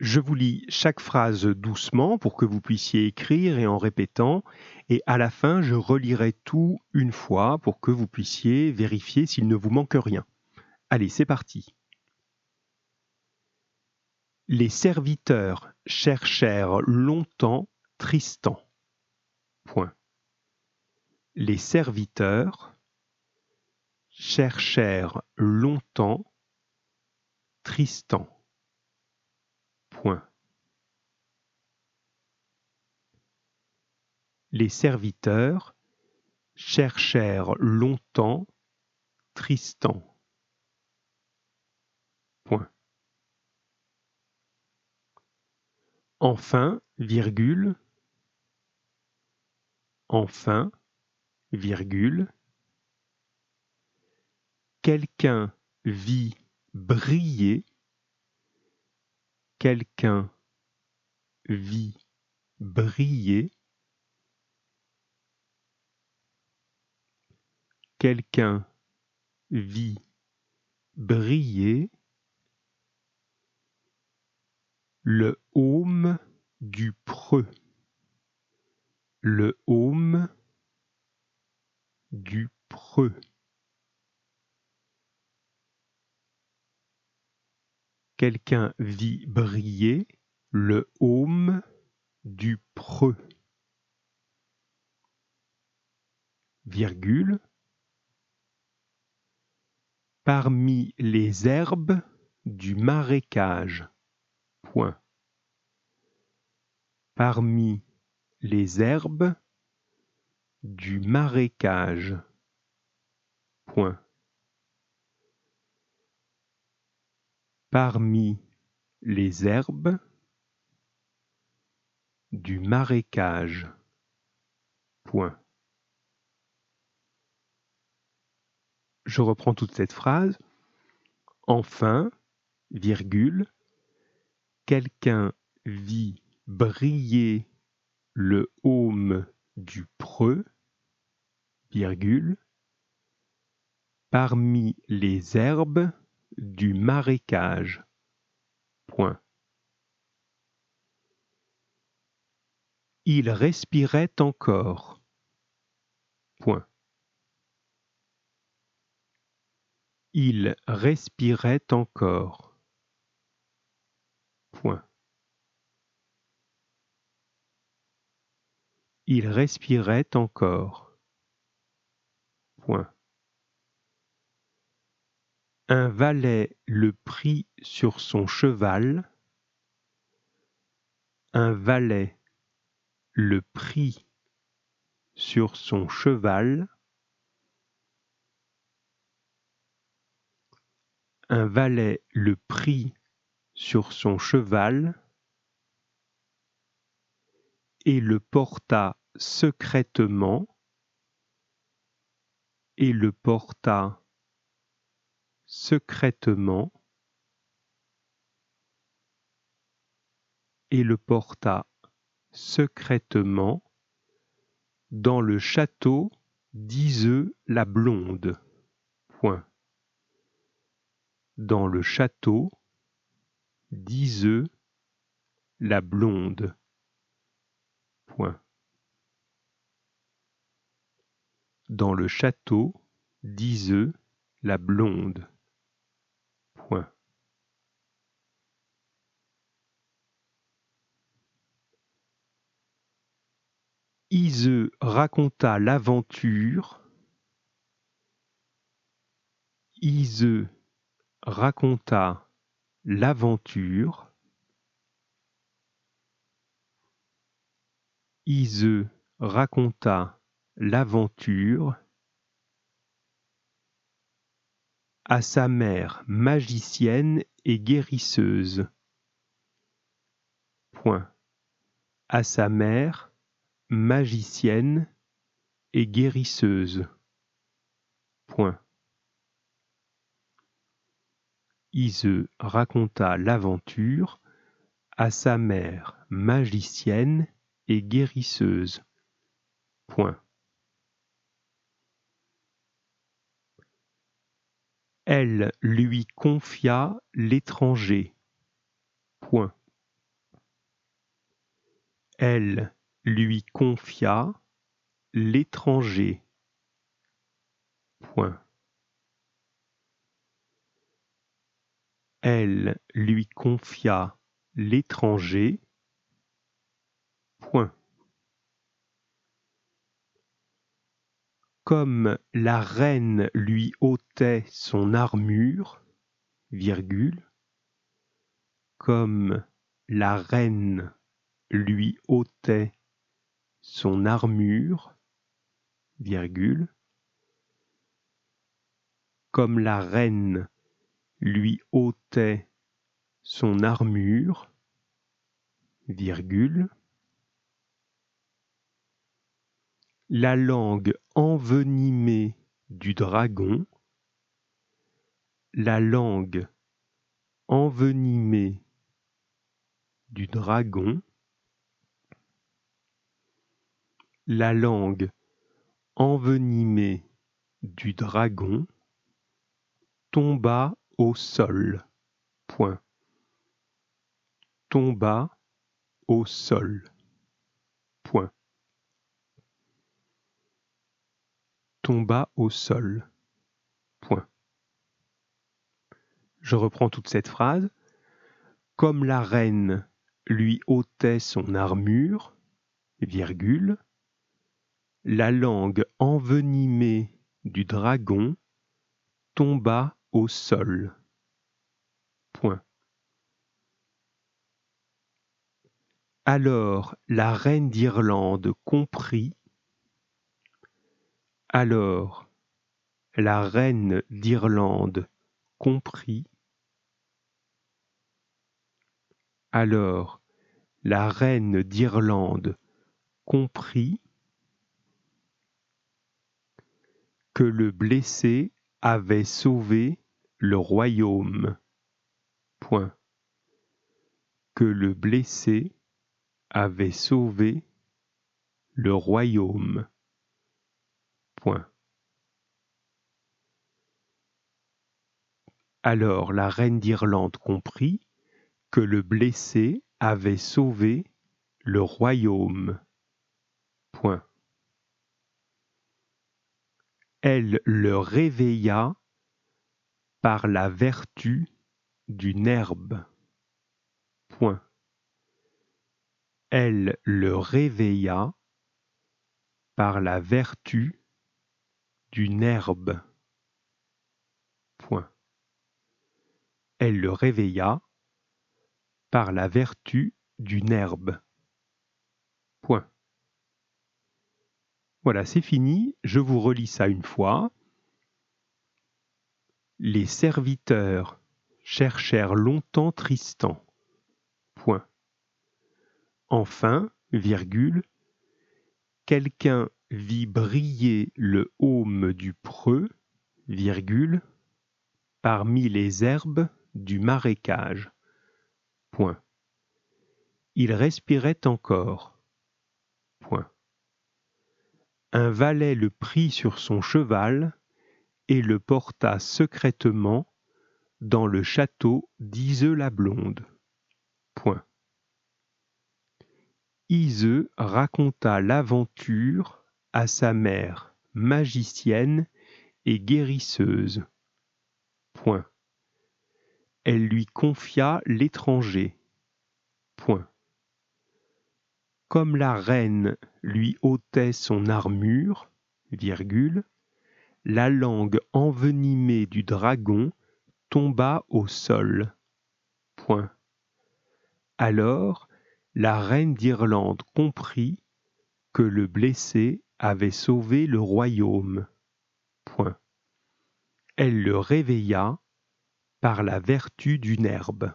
Je vous lis chaque phrase doucement pour que vous puissiez écrire et en répétant, et à la fin, je relirai tout une fois pour que vous puissiez vérifier s'il ne vous manque rien. Allez, c'est parti. Les serviteurs cherchèrent longtemps Tristan. Point. Les serviteurs cherchèrent longtemps Tristan. Les serviteurs cherchèrent longtemps Tristan. Enfin, virgule, enfin, virgule, quelqu'un vit briller quelqu'un vit briller, quelqu'un vit briller le haume du preux, le haume du preux. Quelqu'un vit briller le haume du preux. Virgule. Parmi les herbes du marécage. Point. Parmi les herbes du marécage. Parmi les herbes du marécage. Point. Je reprends toute cette phrase. Enfin, virgule, quelqu'un vit briller le haume du preux, virgule, parmi les herbes du marécage. Point. Il respirait encore. Point. Il respirait encore. Point. Il respirait encore. Un valet le prit sur son cheval. Un valet le prit sur son cheval. Un valet le prit sur son cheval et le porta secrètement et le porta secrètement et le porta secrètement dans le château d'Iseux la Blonde. Point. Dans le château d'Iseux la Blonde. Point. Dans le château d'Iseux Iseux raconta l'aventure. Iseux raconta l'aventure. Iseux raconta l'aventure à sa mère magicienne et guérisseuse. Point. À sa mère magicienne et guérisseuse. Point. Iseux raconta l'aventure à sa mère magicienne et guérisseuse. Point. Elle lui confia l'étranger. Point. Elle lui confia l'étranger. Point. Elle lui confia l'étranger. Point. Comme la reine lui ôtait son armure, virgule, comme la reine lui ôtait son armure, virgule, comme la reine lui ôtait son armure, virgule, la langue envenimée du dragon, la langue envenimée du dragon, la langue envenimée du dragon tomba au sol. Point. Tomba au sol. Point. Tomba au sol. Point. Je reprends toute cette phrase. Comme la reine lui ôtait son armure, virgule, la langue envenimée du dragon tomba au sol. Point. Alors la reine d'Irlande comprit. Alors la reine d'Irlande comprit. Alors la reine d'Irlande comprit que le blessé avait sauvé le royaume. Point. Que le blessé avait sauvé le royaume. Alors la reine d'Irlande comprit que le blessé avait sauvé le royaume. Elle le réveilla par la vertu d'une herbe. Elle le réveilla par la vertu d'une herbe. Point. Elle le réveilla par la vertu d'une herbe. Point. Voilà, c'est fini. Je vous relis ça une fois. Les serviteurs cherchèrent longtemps Tristan. Point. Enfin, virgule, quelqu'un vit briller le haume du preux, virgule, parmi les herbes du marécage. Point. Il respirait encore. Point un valet le prit sur son cheval et le porta secrètement dans le château d'Iseux-la-Blonde. Point. Iseux raconta l'aventure à sa mère, magicienne et guérisseuse. Point. Elle lui confia l'étranger. Point comme la reine lui ôtait son armure, la langue envenimée du dragon tomba au sol. Point. Alors la reine d'Irlande comprit que le blessé avait sauvé le royaume. Point. Elle le réveilla par la vertu d'une herbe.